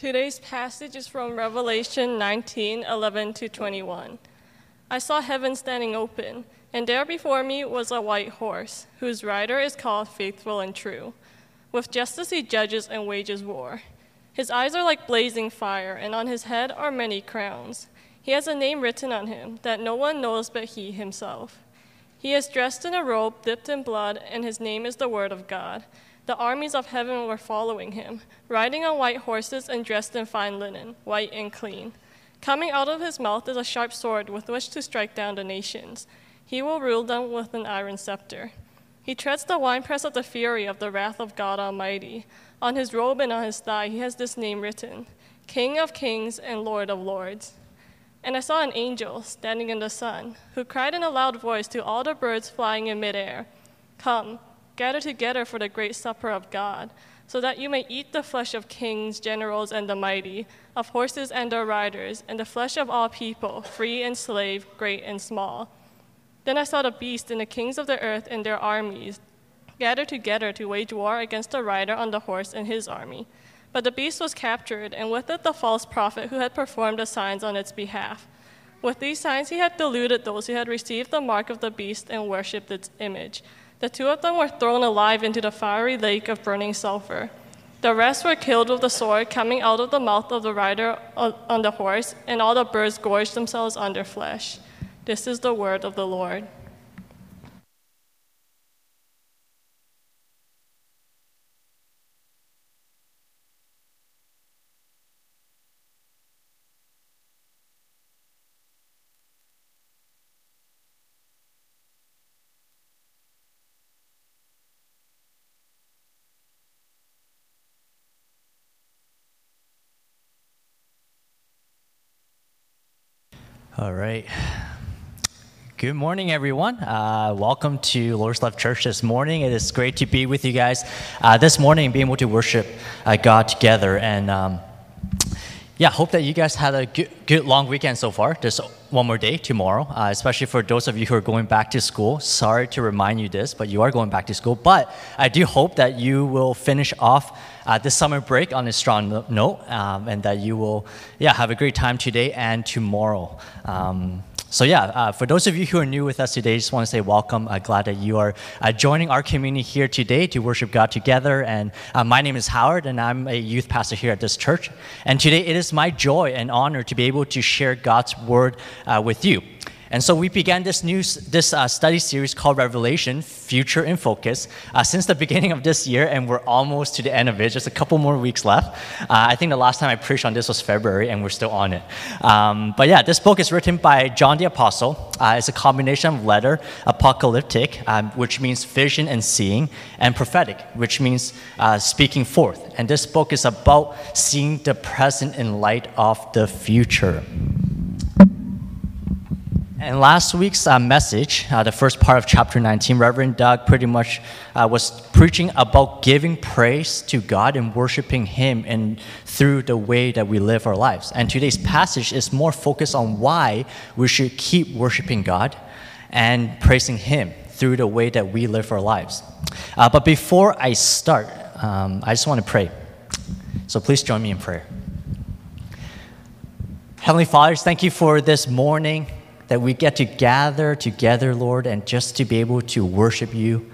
Today's passage is from Revelation 19 11 to 21. I saw heaven standing open, and there before me was a white horse, whose rider is called Faithful and True. With justice he judges and wages war. His eyes are like blazing fire, and on his head are many crowns. He has a name written on him that no one knows but he himself. He is dressed in a robe dipped in blood, and his name is the Word of God. The armies of heaven were following him, riding on white horses and dressed in fine linen, white and clean. Coming out of his mouth is a sharp sword with which to strike down the nations. He will rule them with an iron scepter. He treads the winepress of the fury of the wrath of God Almighty. On his robe and on his thigh he has this name written King of Kings and Lord of Lords. And I saw an angel standing in the sun, who cried in a loud voice to all the birds flying in midair Come, gather together for the great supper of God, so that you may eat the flesh of kings, generals, and the mighty, of horses and their riders, and the flesh of all people, free and slave, great and small. Then I saw the beast and the kings of the earth and their armies gather together to wage war against the rider on the horse and his army. But the beast was captured, and with it the false prophet who had performed the signs on its behalf. With these signs he had deluded those who had received the mark of the beast and worshipped its image. The two of them were thrown alive into the fiery lake of burning sulfur. The rest were killed with the sword coming out of the mouth of the rider on the horse, and all the birds gorged themselves on their flesh. This is the word of the Lord. All right. Good morning, everyone. Uh, welcome to Lord's Love Church this morning. It is great to be with you guys uh, this morning being able to worship uh, God together. And um, yeah, hope that you guys had a good, good long weekend so far. Just one more day tomorrow, uh, especially for those of you who are going back to school. Sorry to remind you this, but you are going back to school. But I do hope that you will finish off uh, this summer break on a strong note, um, and that you will, yeah, have a great time today and tomorrow. Um, so yeah, uh, for those of you who are new with us today, I just want to say welcome. I'm glad that you are uh, joining our community here today to worship God together. And uh, my name is Howard, and I'm a youth pastor here at this church. And today it is my joy and honor to be able to share God's word uh, with you. And so we began this new this uh, study series called Revelation: Future in Focus uh, since the beginning of this year, and we're almost to the end of it. Just a couple more weeks left. Uh, I think the last time I preached on this was February, and we're still on it. Um, but yeah, this book is written by John the Apostle. Uh, it's a combination of letter, apocalyptic, um, which means vision and seeing, and prophetic, which means uh, speaking forth. And this book is about seeing the present in light of the future. And last week's uh, message, uh, the first part of chapter 19, Reverend Doug pretty much uh, was preaching about giving praise to God and worshiping Him and through the way that we live our lives. And today's passage is more focused on why we should keep worshiping God and praising Him through the way that we live our lives. Uh, but before I start, um, I just want to pray. So please join me in prayer. Heavenly Fathers, thank you for this morning that we get to gather together, Lord, and just to be able to worship you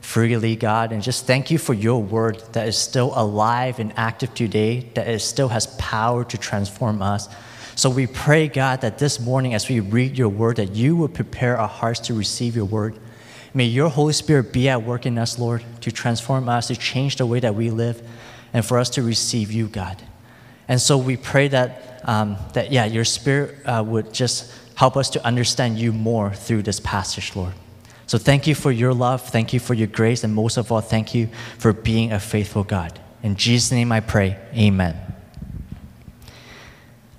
freely, God. And just thank you for your word that is still alive and active today, that it still has power to transform us. So we pray, God, that this morning as we read your word, that you will prepare our hearts to receive your word. May your Holy Spirit be at work in us, Lord, to transform us, to change the way that we live, and for us to receive you, God. And so we pray that, um, that yeah, your Spirit uh, would just Help us to understand you more through this passage, Lord. So thank you for your love. Thank you for your grace. And most of all, thank you for being a faithful God. In Jesus' name I pray. Amen.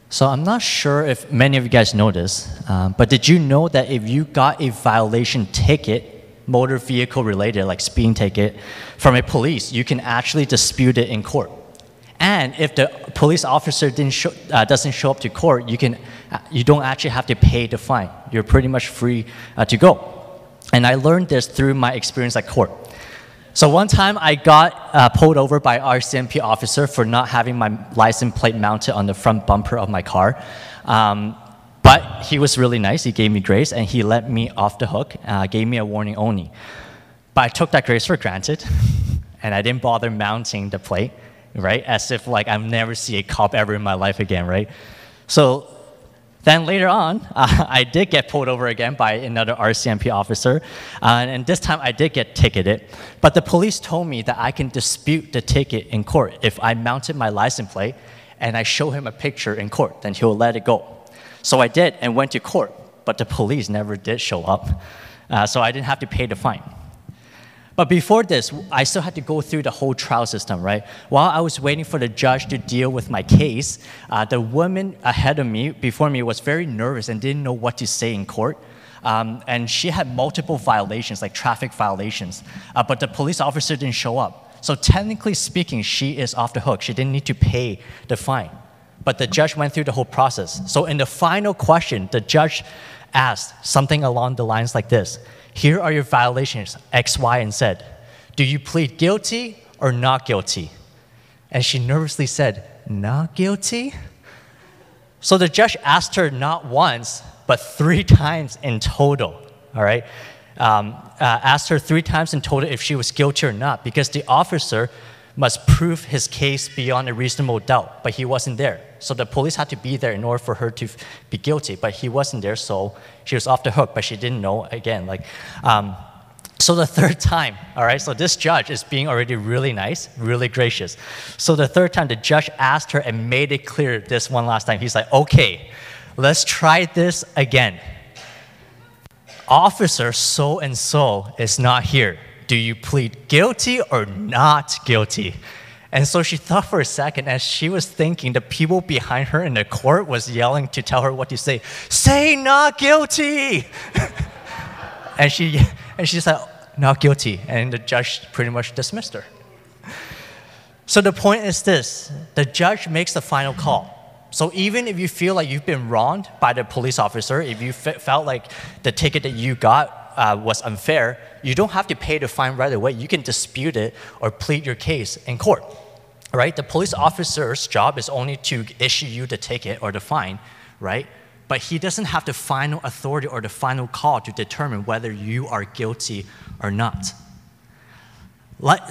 So I'm not sure if many of you guys know this, um, but did you know that if you got a violation ticket, motor vehicle related, like speeding ticket, from a police, you can actually dispute it in court. And if the police officer didn't show, uh, doesn't show up to court, you, can, you don't actually have to pay the fine. You're pretty much free uh, to go. And I learned this through my experience at court. So one time I got uh, pulled over by RCMP officer for not having my license plate mounted on the front bumper of my car. Um, but he was really nice. He gave me grace and he let me off the hook, uh, gave me a warning only. But I took that grace for granted and I didn't bother mounting the plate, right? As if like I've never see a cop ever in my life again, right? So then later on, uh, I did get pulled over again by another RCMP officer, uh, and this time I did get ticketed. But the police told me that I can dispute the ticket in court if I mounted my license plate and I show him a picture in court, then he'll let it go. So I did and went to court, but the police never did show up, uh, so I didn't have to pay the fine. But before this, I still had to go through the whole trial system, right? While I was waiting for the judge to deal with my case, uh, the woman ahead of me, before me, was very nervous and didn't know what to say in court. Um, and she had multiple violations, like traffic violations, uh, but the police officer didn't show up. So technically speaking, she is off the hook. She didn't need to pay the fine. But the judge went through the whole process. So in the final question, the judge asked something along the lines like this here are your violations, X, Y, and Z. Do you plead guilty or not guilty? And she nervously said, Not guilty? So the judge asked her not once, but three times in total, all right? Um, uh, asked her three times in total if she was guilty or not, because the officer must prove his case beyond a reasonable doubt, but he wasn't there. So the police had to be there in order for her to be guilty, but he wasn't there, so she was off the hook, but she didn't know again. Like, um, so the third time, all right, so this judge is being already really nice, really gracious. So the third time, the judge asked her and made it clear this one last time. He's like, okay, let's try this again. Officer so and so is not here do you plead guilty or not guilty? And so she thought for a second as she was thinking, the people behind her in the court was yelling to tell her what to say. Say not guilty! and she and she said, not guilty. And the judge pretty much dismissed her. So the point is this the judge makes the final call. So even if you feel like you've been wronged by the police officer, if you felt like the ticket that you got uh, was unfair, you don't have to pay the fine right away. You can dispute it or plead your case in court. Right? The police officer's job is only to issue you the ticket or the fine, right? But he doesn't have the final authority or the final call to determine whether you are guilty or not.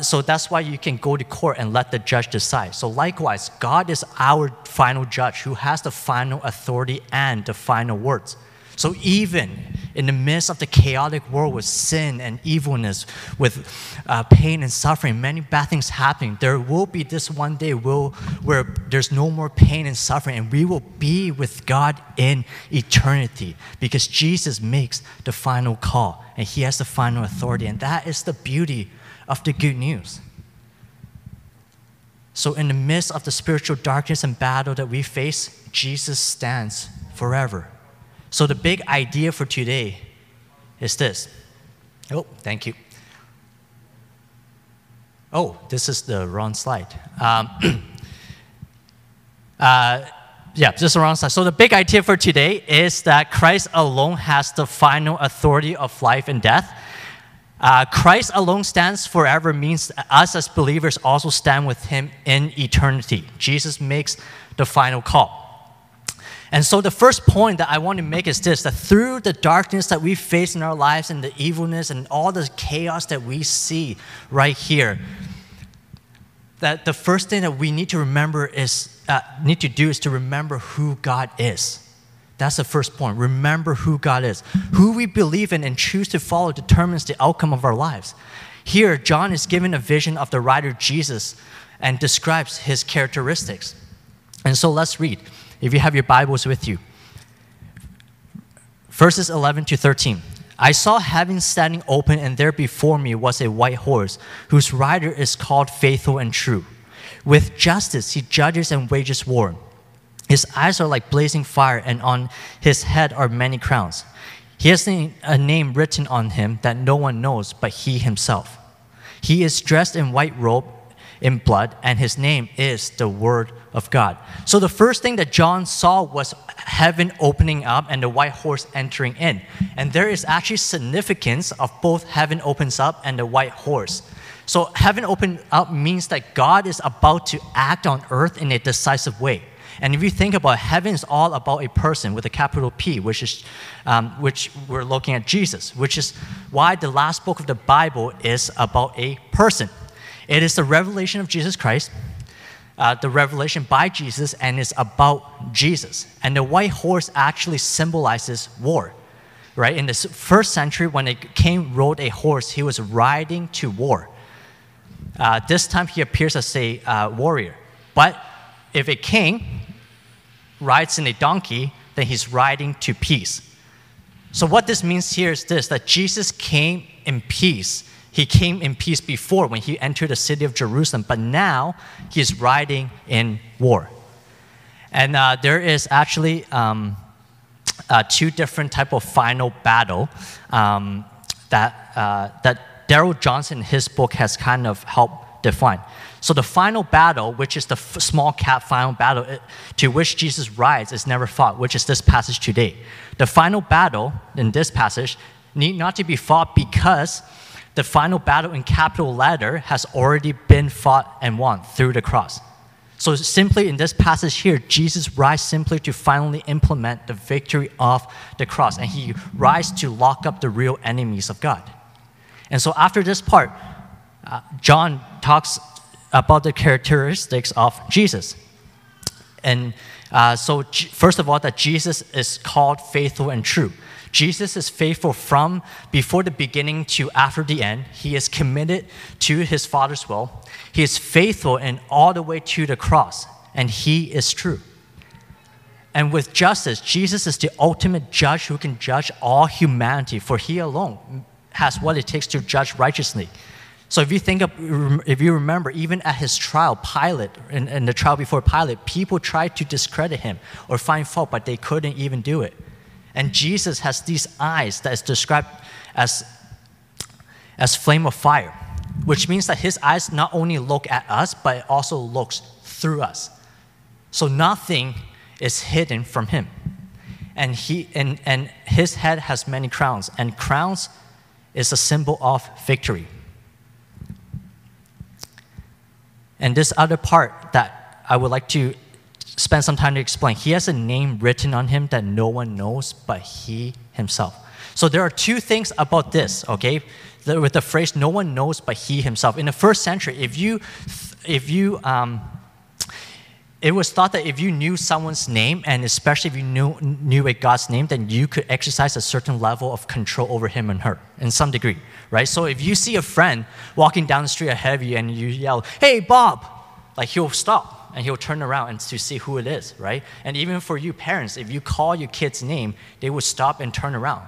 So that's why you can go to court and let the judge decide. So, likewise, God is our final judge who has the final authority and the final words. So even in the midst of the chaotic world with sin and evilness, with uh, pain and suffering, many bad things happening, there will be this one day will, where there's no more pain and suffering, and we will be with God in eternity because Jesus makes the final call and He has the final authority. And that is the beauty of the good news. So, in the midst of the spiritual darkness and battle that we face, Jesus stands forever. So, the big idea for today is this. Oh, thank you. Oh, this is the wrong slide. Um, uh, yeah, is the wrong slide. So, the big idea for today is that Christ alone has the final authority of life and death. Uh, Christ alone stands forever means us as believers also stand with him in eternity. Jesus makes the final call. And so, the first point that I want to make is this that through the darkness that we face in our lives and the evilness and all the chaos that we see right here, that the first thing that we need to remember is, uh, need to do is to remember who God is. That's the first point. Remember who God is. Who we believe in and choose to follow determines the outcome of our lives. Here, John is given a vision of the writer Jesus and describes his characteristics. And so let's read if you have your Bibles with you. Verses 11 to 13. I saw heaven standing open, and there before me was a white horse, whose rider is called Faithful and True. With justice he judges and wages war. His eyes are like blazing fire, and on his head are many crowns. He has a name written on him that no one knows but he himself. He is dressed in white robe in blood, and his name is the Word of God. So the first thing that John saw was heaven opening up and the white horse entering in. And there is actually significance of both heaven opens up and the white horse. So heaven opened up means that God is about to act on earth in a decisive way. And if you think about it, heaven is all about a person with a capital P, which is, um, which we're looking at Jesus, which is why the last book of the Bible is about a person. It is the revelation of Jesus Christ, uh, the revelation by Jesus, and it's about Jesus. And the white horse actually symbolizes war, right? In the first century, when a king rode a horse, he was riding to war. Uh, this time, he appears as a uh, warrior. But if a king rides in a donkey, then he's riding to peace. So, what this means here is this that Jesus came in peace. He came in peace before when he entered the city of Jerusalem, but now he is riding in war. And uh, there is actually um, uh, two different type of final battle um, that, uh, that Darrell Johnson in his book has kind of helped define. So the final battle, which is the f- small cap final battle it, to which Jesus rides, is never fought, which is this passage today. The final battle in this passage need not to be fought because the final battle in capital letter has already been fought and won through the cross. So simply in this passage here, Jesus rides simply to finally implement the victory of the cross, and he rides to lock up the real enemies of God. And so after this part, uh, John talks about the characteristics of Jesus. And uh, so, first of all, that Jesus is called faithful and true. Jesus is faithful from before the beginning to after the end. He is committed to his Father's will. He is faithful and all the way to the cross, and he is true. And with justice, Jesus is the ultimate judge who can judge all humanity, for he alone has what it takes to judge righteously. So if you think of, if you remember, even at his trial, Pilate, in, in, the trial before Pilate, people tried to discredit him or find fault, but they couldn't even do it. And Jesus has these eyes that is described as, as flame of fire, which means that his eyes not only look at us, but it also looks through us. So nothing is hidden from him. And, he, and, and his head has many crowns, and crowns is a symbol of victory. And this other part that I would like to spend some time to explain, he has a name written on him that no one knows but he himself. So there are two things about this, okay? With the phrase "no one knows but he himself." In the first century, if you, if you, um, it was thought that if you knew someone's name, and especially if you knew, knew a God's name, then you could exercise a certain level of control over him and her in some degree, right? So if you see a friend walking down the street ahead of you and you yell, hey, Bob, like he'll stop and he'll turn around and to see who it is, right? And even for you parents, if you call your kid's name, they will stop and turn around.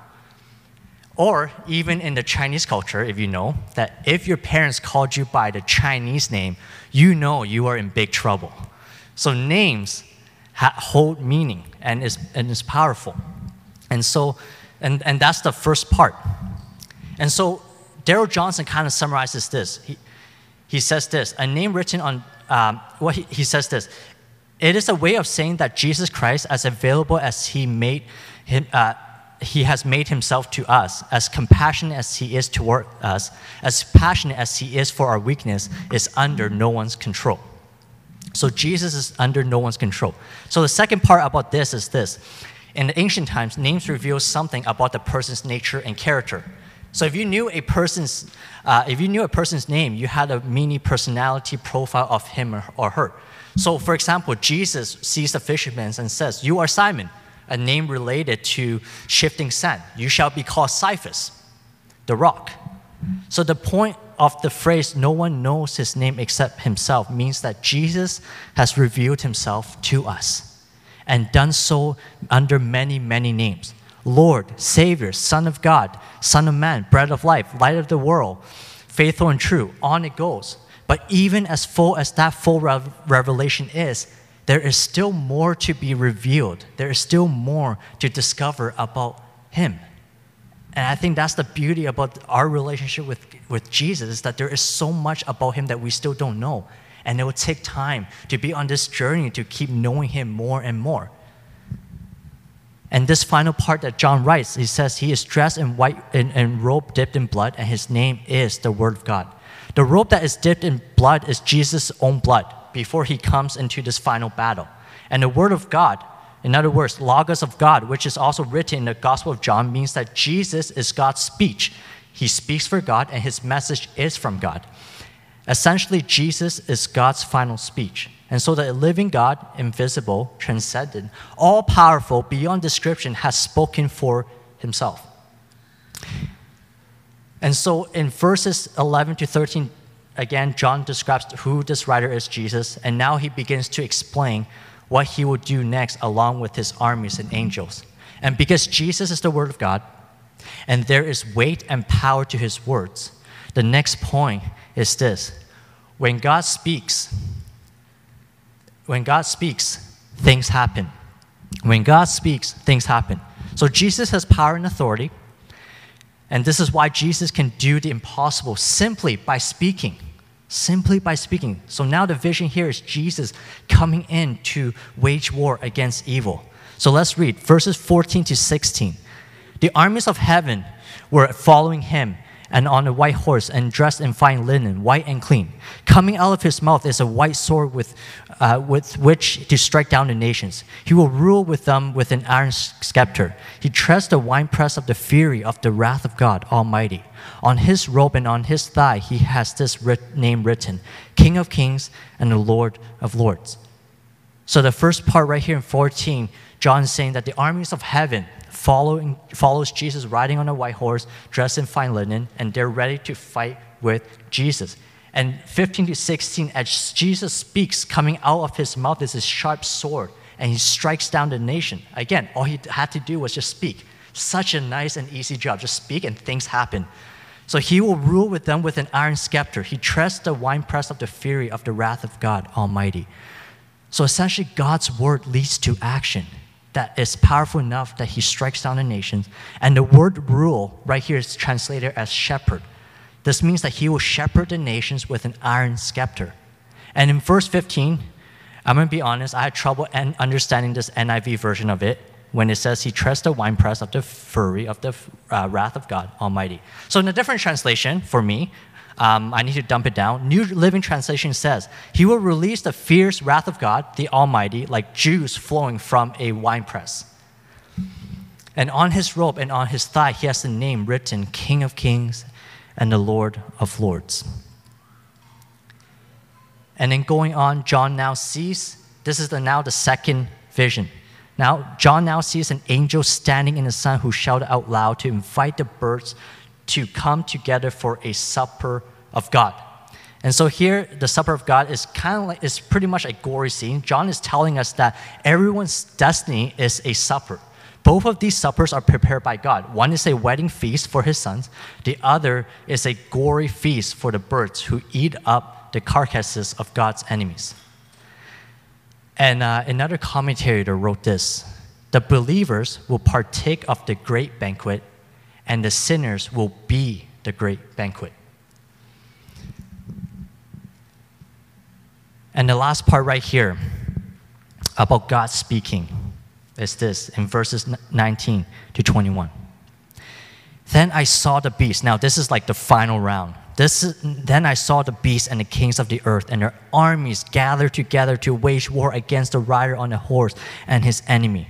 Or even in the Chinese culture, if you know, that if your parents called you by the Chinese name, you know you are in big trouble so names hold meaning and is, and is powerful. And so, and, and that's the first part. And so Darrell Johnson kind of summarizes this. He, he says this, a name written on, um, well, he, he says this, it is a way of saying that Jesus Christ, as available as he made him, uh, he has made himself to us, as compassionate as he is toward us, as passionate as he is for our weakness, is under no one's control. So Jesus is under no one's control. So the second part about this is this. In the ancient times, names reveal something about the person's nature and character. So if you knew a person's, uh, if you knew a person's name, you had a mini personality profile of him or, her. So for example, Jesus sees the fisherman and says, "You are Simon, a name related to shifting sand. You shall be called Cephas, the rock." So the point of the phrase, no one knows his name except himself, means that Jesus has revealed himself to us and done so under many, many names Lord, Savior, Son of God, Son of Man, Bread of Life, Light of the World, faithful and true. On it goes. But even as full as that full revelation is, there is still more to be revealed. There is still more to discover about Him. And I think that's the beauty about our relationship with, with Jesus is that there is so much about him that we still don't know. And it will take time to be on this journey to keep knowing him more and more. And this final part that John writes, he says he is dressed in white in, in robe dipped in blood, and his name is the Word of God. The robe that is dipped in blood is Jesus' own blood before he comes into this final battle. And the word of God, in other words, Logos of God, which is also written in the Gospel of John, means that Jesus is God's speech. He speaks for God, and his message is from God. Essentially, Jesus is God's final speech. And so the living God, invisible, transcendent, all powerful, beyond description, has spoken for himself. And so in verses 11 to 13, again, John describes who this writer is, Jesus, and now he begins to explain what he will do next along with his armies and angels. And because Jesus is the Word of God, and there is weight and power to his words, the next point is this when God speaks, when God speaks, things happen. When God speaks, things happen. So Jesus has power and authority. And this is why Jesus can do the impossible simply by speaking. Simply by speaking. So now the vision here is Jesus coming in to wage war against evil. So let's read verses 14 to 16. The armies of heaven were following him and on a white horse and dressed in fine linen, white and clean. Coming out of his mouth is a white sword with, uh, with which to strike down the nations. He will rule with them with an iron scepter. He treads the winepress of the fury of the wrath of God Almighty. On his robe and on his thigh he has this writ- name written King of Kings and the Lord of Lords. So the first part right here in 14, John is saying that the armies of heaven following, follows Jesus riding on a white horse, dressed in fine linen, and they're ready to fight with Jesus. And 15 to 16, as Jesus speaks, coming out of his mouth is a sharp sword, and he strikes down the nation. Again, all he had to do was just speak. Such a nice and easy job. Just speak, and things happen. So he will rule with them with an iron scepter. He treads the winepress of the fury of the wrath of God Almighty. So essentially, God's word leads to action that is powerful enough that he strikes down the nations. And the word rule right here is translated as shepherd. This means that he will shepherd the nations with an iron scepter. And in verse 15, I'm going to be honest, I had trouble understanding this NIV version of it when it says he treads the winepress of the fury of the uh, wrath of God Almighty. So in a different translation for me, um, I need to dump it down. New Living Translation says, He will release the fierce wrath of God, the Almighty, like juice flowing from a winepress. And on his robe and on his thigh, he has the name written King of Kings and the Lord of Lords. And then going on, John now sees this is the, now the second vision. Now, John now sees an angel standing in the sun who shouted out loud to invite the birds to come together for a supper of God. And so here, the supper of God is kind of like, it's pretty much a gory scene. John is telling us that everyone's destiny is a supper. Both of these suppers are prepared by God. One is a wedding feast for his sons, the other is a gory feast for the birds who eat up the carcasses of God's enemies. And uh, another commentator wrote this The believers will partake of the great banquet and the sinners will be the great banquet. And the last part right here about God speaking is this in verses 19 to 21. Then I saw the beast. Now, this is like the final round. This is, then I saw the beast and the kings of the earth and their armies gathered together to wage war against the rider on the horse and his enemy.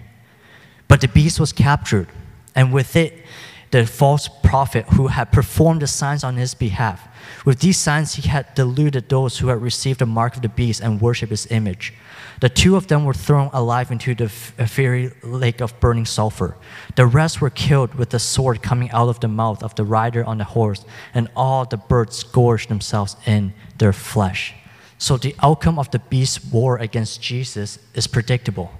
But the beast was captured, and with it the false prophet who had performed the signs on his behalf. With these signs, he had deluded those who had received the mark of the beast and worshipped his image. The two of them were thrown alive into the fiery lake of burning sulfur. The rest were killed with the sword coming out of the mouth of the rider on the horse, and all the birds gorged themselves in their flesh. So the outcome of the beast's war against Jesus is predictable.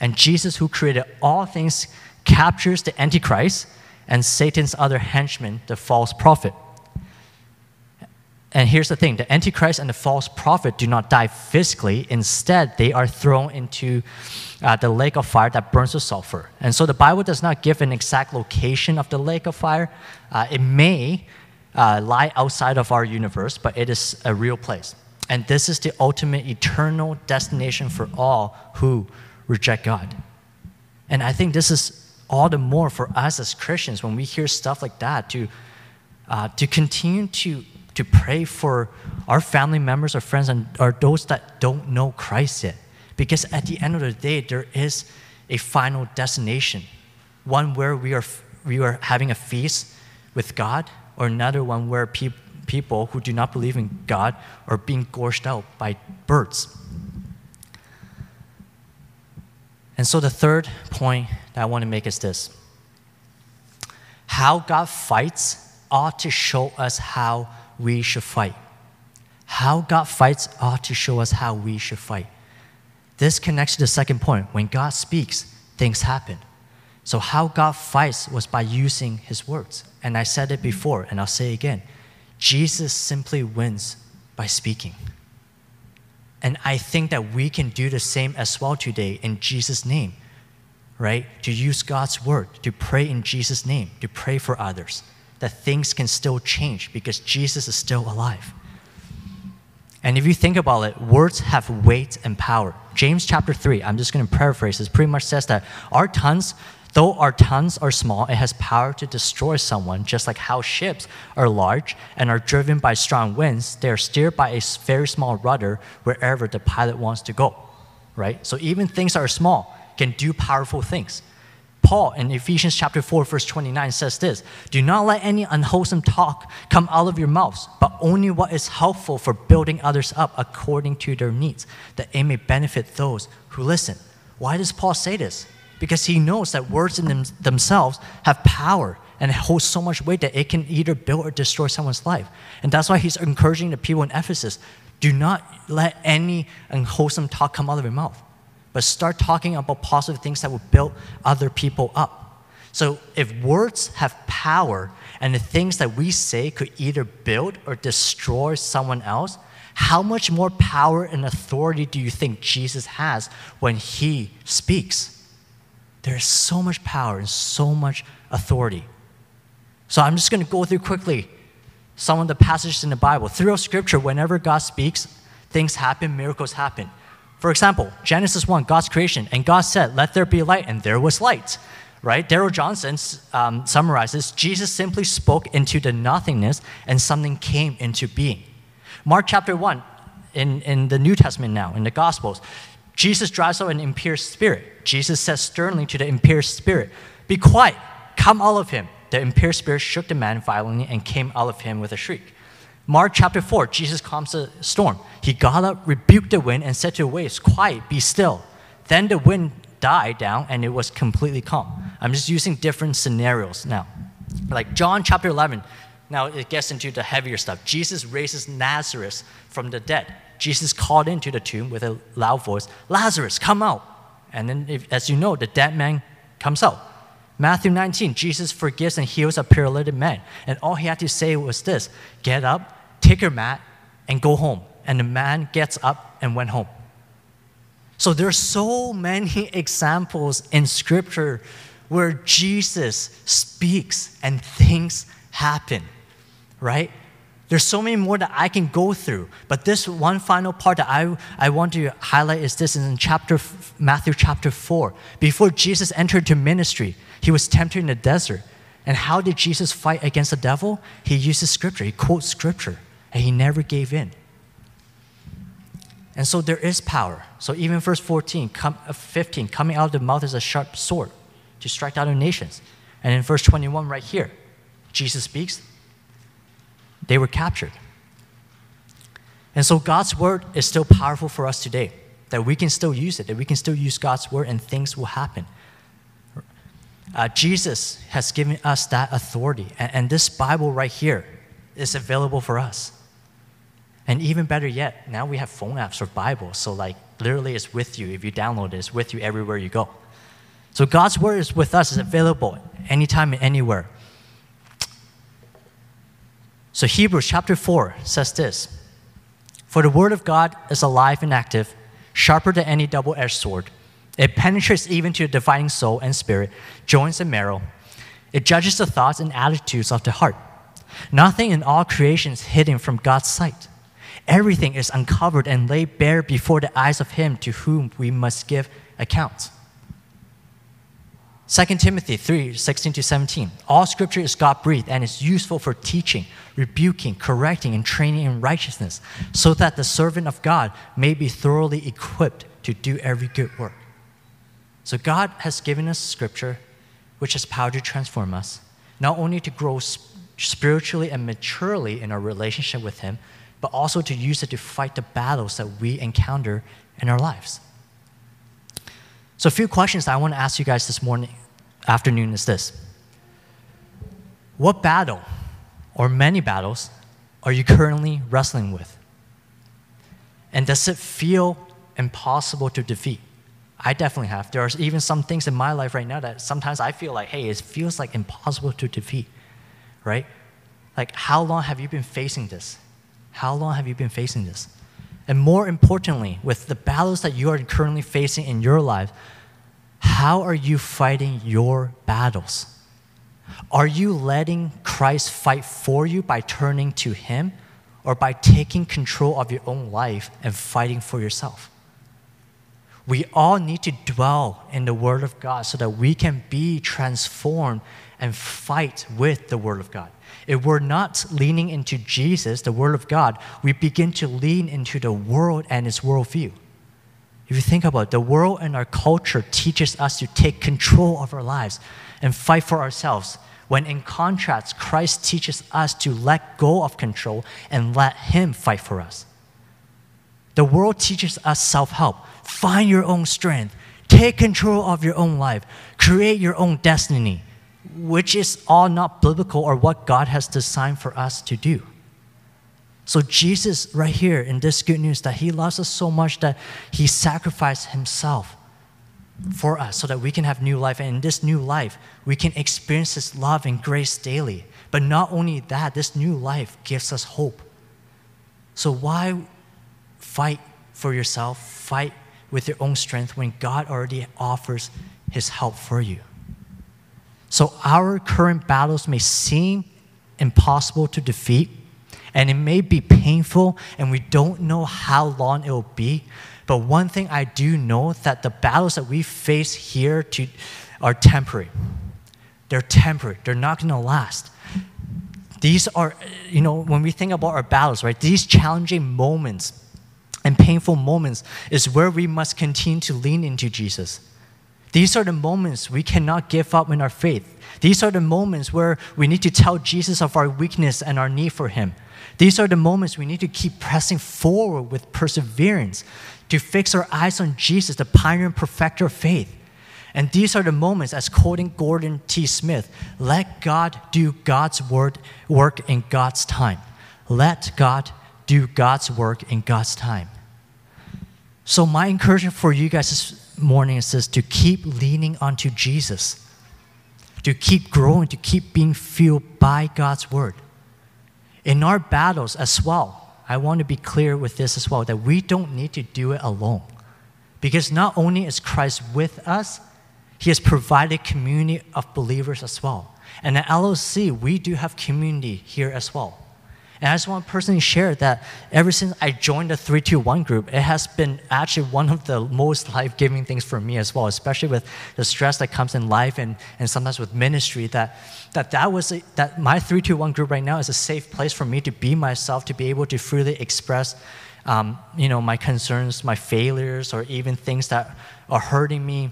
And Jesus, who created all things, captures the Antichrist and Satan's other henchman, the false prophet. And here's the thing the Antichrist and the false prophet do not die physically. Instead, they are thrown into uh, the lake of fire that burns with sulfur. And so the Bible does not give an exact location of the lake of fire. Uh, it may uh, lie outside of our universe, but it is a real place. And this is the ultimate eternal destination for all who reject God. And I think this is all the more for us as Christians when we hear stuff like that to, uh, to continue to to pray for our family members, our friends, and or those that don't know Christ yet. Because at the end of the day, there is a final destination, one where we are, we are having a feast with God, or another one where pe- people who do not believe in God are being gorged out by birds. And so the third point that I want to make is this how God fights ought to show us how we should fight. How God fights ought to show us how we should fight. This connects to the second point. When God speaks, things happen. So, how God fights was by using his words. And I said it before, and I'll say it again Jesus simply wins by speaking. And I think that we can do the same as well today in Jesus' name, right? To use God's word, to pray in Jesus' name, to pray for others, that things can still change because Jesus is still alive. And if you think about it, words have weight and power. James chapter 3, I'm just going to paraphrase this, pretty much says that our tongues Though our tongues are small, it has power to destroy someone, just like how ships are large and are driven by strong winds. They are steered by a very small rudder wherever the pilot wants to go, right? So even things that are small can do powerful things. Paul in Ephesians chapter 4, verse 29 says this Do not let any unwholesome talk come out of your mouths, but only what is helpful for building others up according to their needs, that it may benefit those who listen. Why does Paul say this? Because he knows that words in them, themselves have power and hold so much weight that it can either build or destroy someone's life. And that's why he's encouraging the people in Ephesus do not let any unwholesome talk come out of your mouth, but start talking about positive things that will build other people up. So if words have power and the things that we say could either build or destroy someone else, how much more power and authority do you think Jesus has when he speaks? There is so much power and so much authority. So I'm just going to go through quickly some of the passages in the Bible. Throughout Scripture, whenever God speaks, things happen, miracles happen. For example, Genesis 1, God's creation, and God said, Let there be light, and there was light. Right? Darrell Johnson um, summarizes Jesus simply spoke into the nothingness, and something came into being. Mark chapter 1, in, in the New Testament now, in the Gospels, Jesus drives out an impure spirit. Jesus says sternly to the impure spirit, Be quiet, come out of him. The impure spirit shook the man violently and came out of him with a shriek. Mark chapter 4, Jesus calms a storm. He got up, rebuked the wind, and said to the waves, Quiet, be still. Then the wind died down and it was completely calm. I'm just using different scenarios now. Like John chapter 11, now it gets into the heavier stuff. Jesus raises Lazarus from the dead. Jesus called into the tomb with a loud voice, Lazarus, come out. And then, if, as you know, the dead man comes out. Matthew 19, Jesus forgives and heals a paralytic man. And all he had to say was this Get up, take your mat, and go home. And the man gets up and went home. So there are so many examples in Scripture where Jesus speaks and things happen, right? There's so many more that I can go through. But this one final part that I, I want to highlight is this in chapter Matthew chapter 4. Before Jesus entered to ministry, he was tempted in the desert. And how did Jesus fight against the devil? He uses scripture, he quotes scripture, and he never gave in. And so there is power. So even verse 14, come, uh, 15, coming out of the mouth is a sharp sword to strike out the nations. And in verse 21, right here, Jesus speaks, they were captured. And so God's word is still powerful for us today, that we can still use it, that we can still use God's word and things will happen. Uh, Jesus has given us that authority, and, and this Bible right here is available for us. And even better yet, now we have phone apps for Bible, so like literally it's with you. If you download it, it's with you everywhere you go. So God's word is with us, it's available anytime and anywhere. So Hebrews chapter 4 says this For the word of God is alive and active, sharper than any double edged sword. It penetrates even to the dividing soul and spirit, joints and marrow. It judges the thoughts and attitudes of the heart. Nothing in all creation is hidden from God's sight. Everything is uncovered and laid bare before the eyes of Him to whom we must give account. 2 Timothy 3 16 to 17. All scripture is God breathed and is useful for teaching, rebuking, correcting, and training in righteousness, so that the servant of God may be thoroughly equipped to do every good work. So, God has given us scripture, which has power to transform us, not only to grow spiritually and maturely in our relationship with Him, but also to use it to fight the battles that we encounter in our lives. So, a few questions I want to ask you guys this morning, afternoon is this What battle, or many battles, are you currently wrestling with? And does it feel impossible to defeat? I definitely have. There are even some things in my life right now that sometimes I feel like, hey, it feels like impossible to defeat, right? Like, how long have you been facing this? How long have you been facing this? And more importantly, with the battles that you are currently facing in your life, how are you fighting your battles? Are you letting Christ fight for you by turning to Him or by taking control of your own life and fighting for yourself? We all need to dwell in the Word of God so that we can be transformed and fight with the Word of God. If we're not leaning into Jesus, the Word of God, we begin to lean into the world and its worldview. If you think about it, the world and our culture teaches us to take control of our lives and fight for ourselves. When in contrast, Christ teaches us to let go of control and let Him fight for us. The world teaches us self help. Find your own strength. Take control of your own life. Create your own destiny which is all not biblical or what God has designed for us to do. So, Jesus, right here in this good news, that He loves us so much that He sacrificed Himself for us so that we can have new life. And in this new life, we can experience His love and grace daily. But not only that, this new life gives us hope. So, why fight for yourself? Fight with your own strength when God already offers His help for you. So our current battles may seem impossible to defeat, and it may be painful, and we don't know how long it will be. But one thing I do know that the battles that we face here to, are temporary. They're temporary. They're not going to last. These are, you know, when we think about our battles, right? These challenging moments and painful moments is where we must continue to lean into Jesus. These are the moments we cannot give up in our faith. These are the moments where we need to tell Jesus of our weakness and our need for Him. These are the moments we need to keep pressing forward with perseverance to fix our eyes on Jesus, the pioneer and perfecter of faith. And these are the moments, as quoting Gordon T. Smith, let God do God's word, work in God's time. Let God do God's work in God's time. So, my encouragement for you guys this morning is says to keep leaning onto Jesus, to keep growing, to keep being fueled by God's word. In our battles as well, I want to be clear with this as well that we don't need to do it alone. Because not only is Christ with us, he has provided community of believers as well. And at LOC, we do have community here as well. And I just want to personally share that ever since I joined the 321 group, it has been actually one of the most life giving things for me as well, especially with the stress that comes in life and, and sometimes with ministry. That that, that, was a, that my 321 group right now is a safe place for me to be myself, to be able to freely express um, you know, my concerns, my failures, or even things that are hurting me.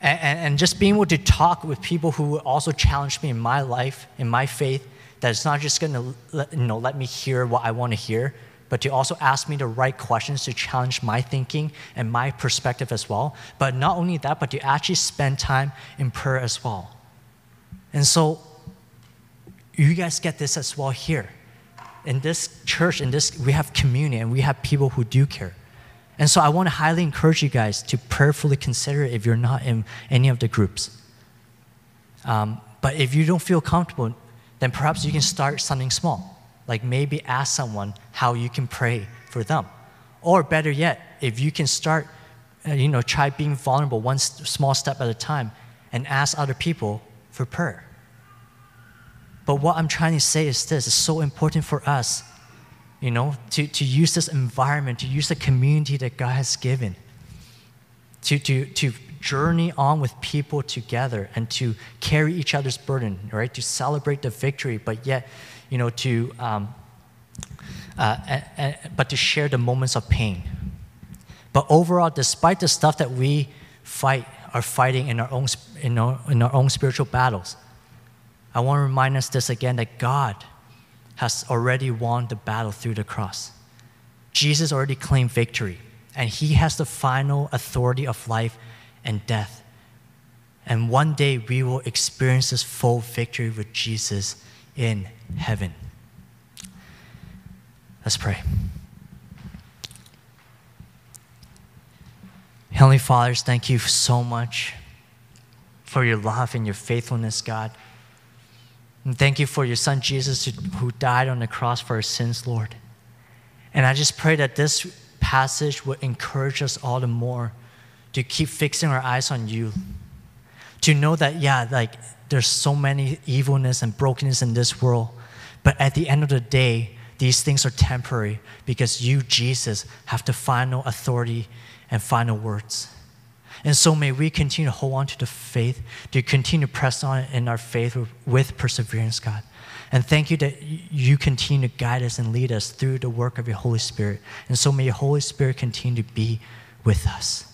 And, and, and just being able to talk with people who also challenge me in my life, in my faith that it's not just going to you know, let me hear what I want to hear, but to also ask me the right questions to challenge my thinking and my perspective as well. But not only that, but to actually spend time in prayer as well. And so you guys get this as well here. In this church, in this, we have community and we have people who do care. And so I want to highly encourage you guys to prayerfully consider if you're not in any of the groups. Um, but if you don't feel comfortable, then perhaps you can start something small. Like maybe ask someone how you can pray for them. Or better yet, if you can start, uh, you know, try being vulnerable one small step at a time and ask other people for prayer. But what I'm trying to say is this it's so important for us, you know, to, to use this environment, to use the community that God has given to, to, to journey on with people together and to carry each other's burden, right? To celebrate the victory, but yet, you know, to, um, uh, but to share the moments of pain. But overall, despite the stuff that we fight, are fighting in our own, in our, in our own spiritual battles, I want to remind us this again that God has already won the battle through the cross. Jesus already claimed victory, and he has the final authority of life and death. And one day we will experience this full victory with Jesus in heaven. Let's pray. Heavenly Fathers, thank you so much for your love and your faithfulness, God. And thank you for your son Jesus who died on the cross for our sins, Lord. And I just pray that this passage would encourage us all the more to keep fixing our eyes on you. To know that, yeah, like there's so many evilness and brokenness in this world, but at the end of the day, these things are temporary because you, Jesus, have the final authority and final words. And so may we continue to hold on to the faith, to continue to press on in our faith with perseverance, God. And thank you that you continue to guide us and lead us through the work of your Holy Spirit. And so may your Holy Spirit continue to be with us.